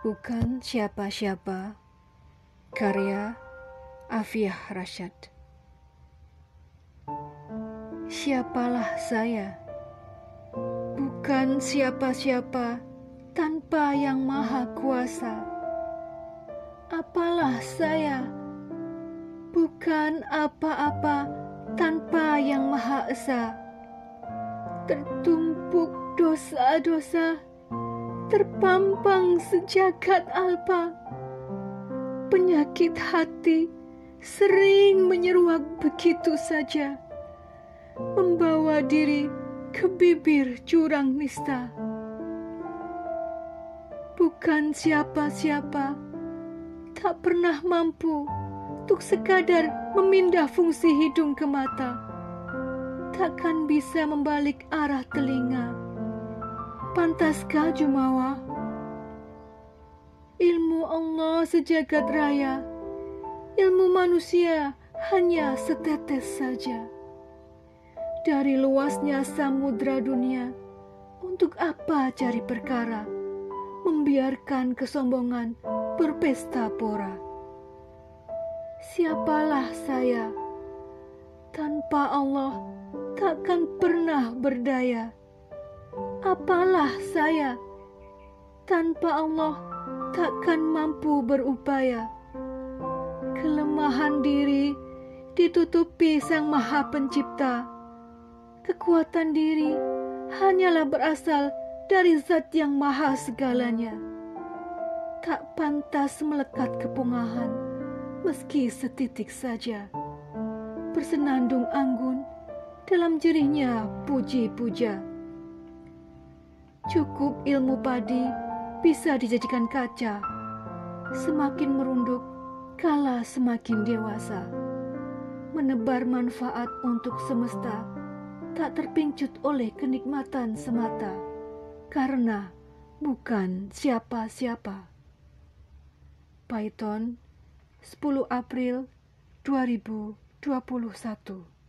Bukan siapa-siapa. Karya Afiah Rashad. Siapalah saya? Bukan siapa-siapa tanpa yang maha kuasa. Apalah saya? Bukan apa-apa tanpa yang maha esa. Tertumpuk dosa-dosa terpampang sejagat alpa. Penyakit hati sering menyeruak begitu saja, membawa diri ke bibir jurang nista. Bukan siapa-siapa, tak pernah mampu untuk sekadar memindah fungsi hidung ke mata. Takkan bisa membalik arah telinga Pantaskah Jumawa? Ilmu Allah sejagat raya, ilmu manusia hanya setetes saja. Dari luasnya samudra dunia, untuk apa cari perkara? Membiarkan kesombongan berpesta pora. Siapalah saya? Tanpa Allah takkan pernah berdaya apalah saya? Tanpa Allah takkan mampu berupaya. Kelemahan diri ditutupi Sang Maha Pencipta. Kekuatan diri hanyalah berasal dari zat yang maha segalanya. Tak pantas melekat kepungahan, meski setitik saja. Bersenandung anggun dalam jerihnya puji-puja. Cukup ilmu padi bisa dijadikan kaca. Semakin merunduk, kala semakin dewasa. Menebar manfaat untuk semesta, tak terpincut oleh kenikmatan semata, karena bukan siapa-siapa. Python 10 April 2021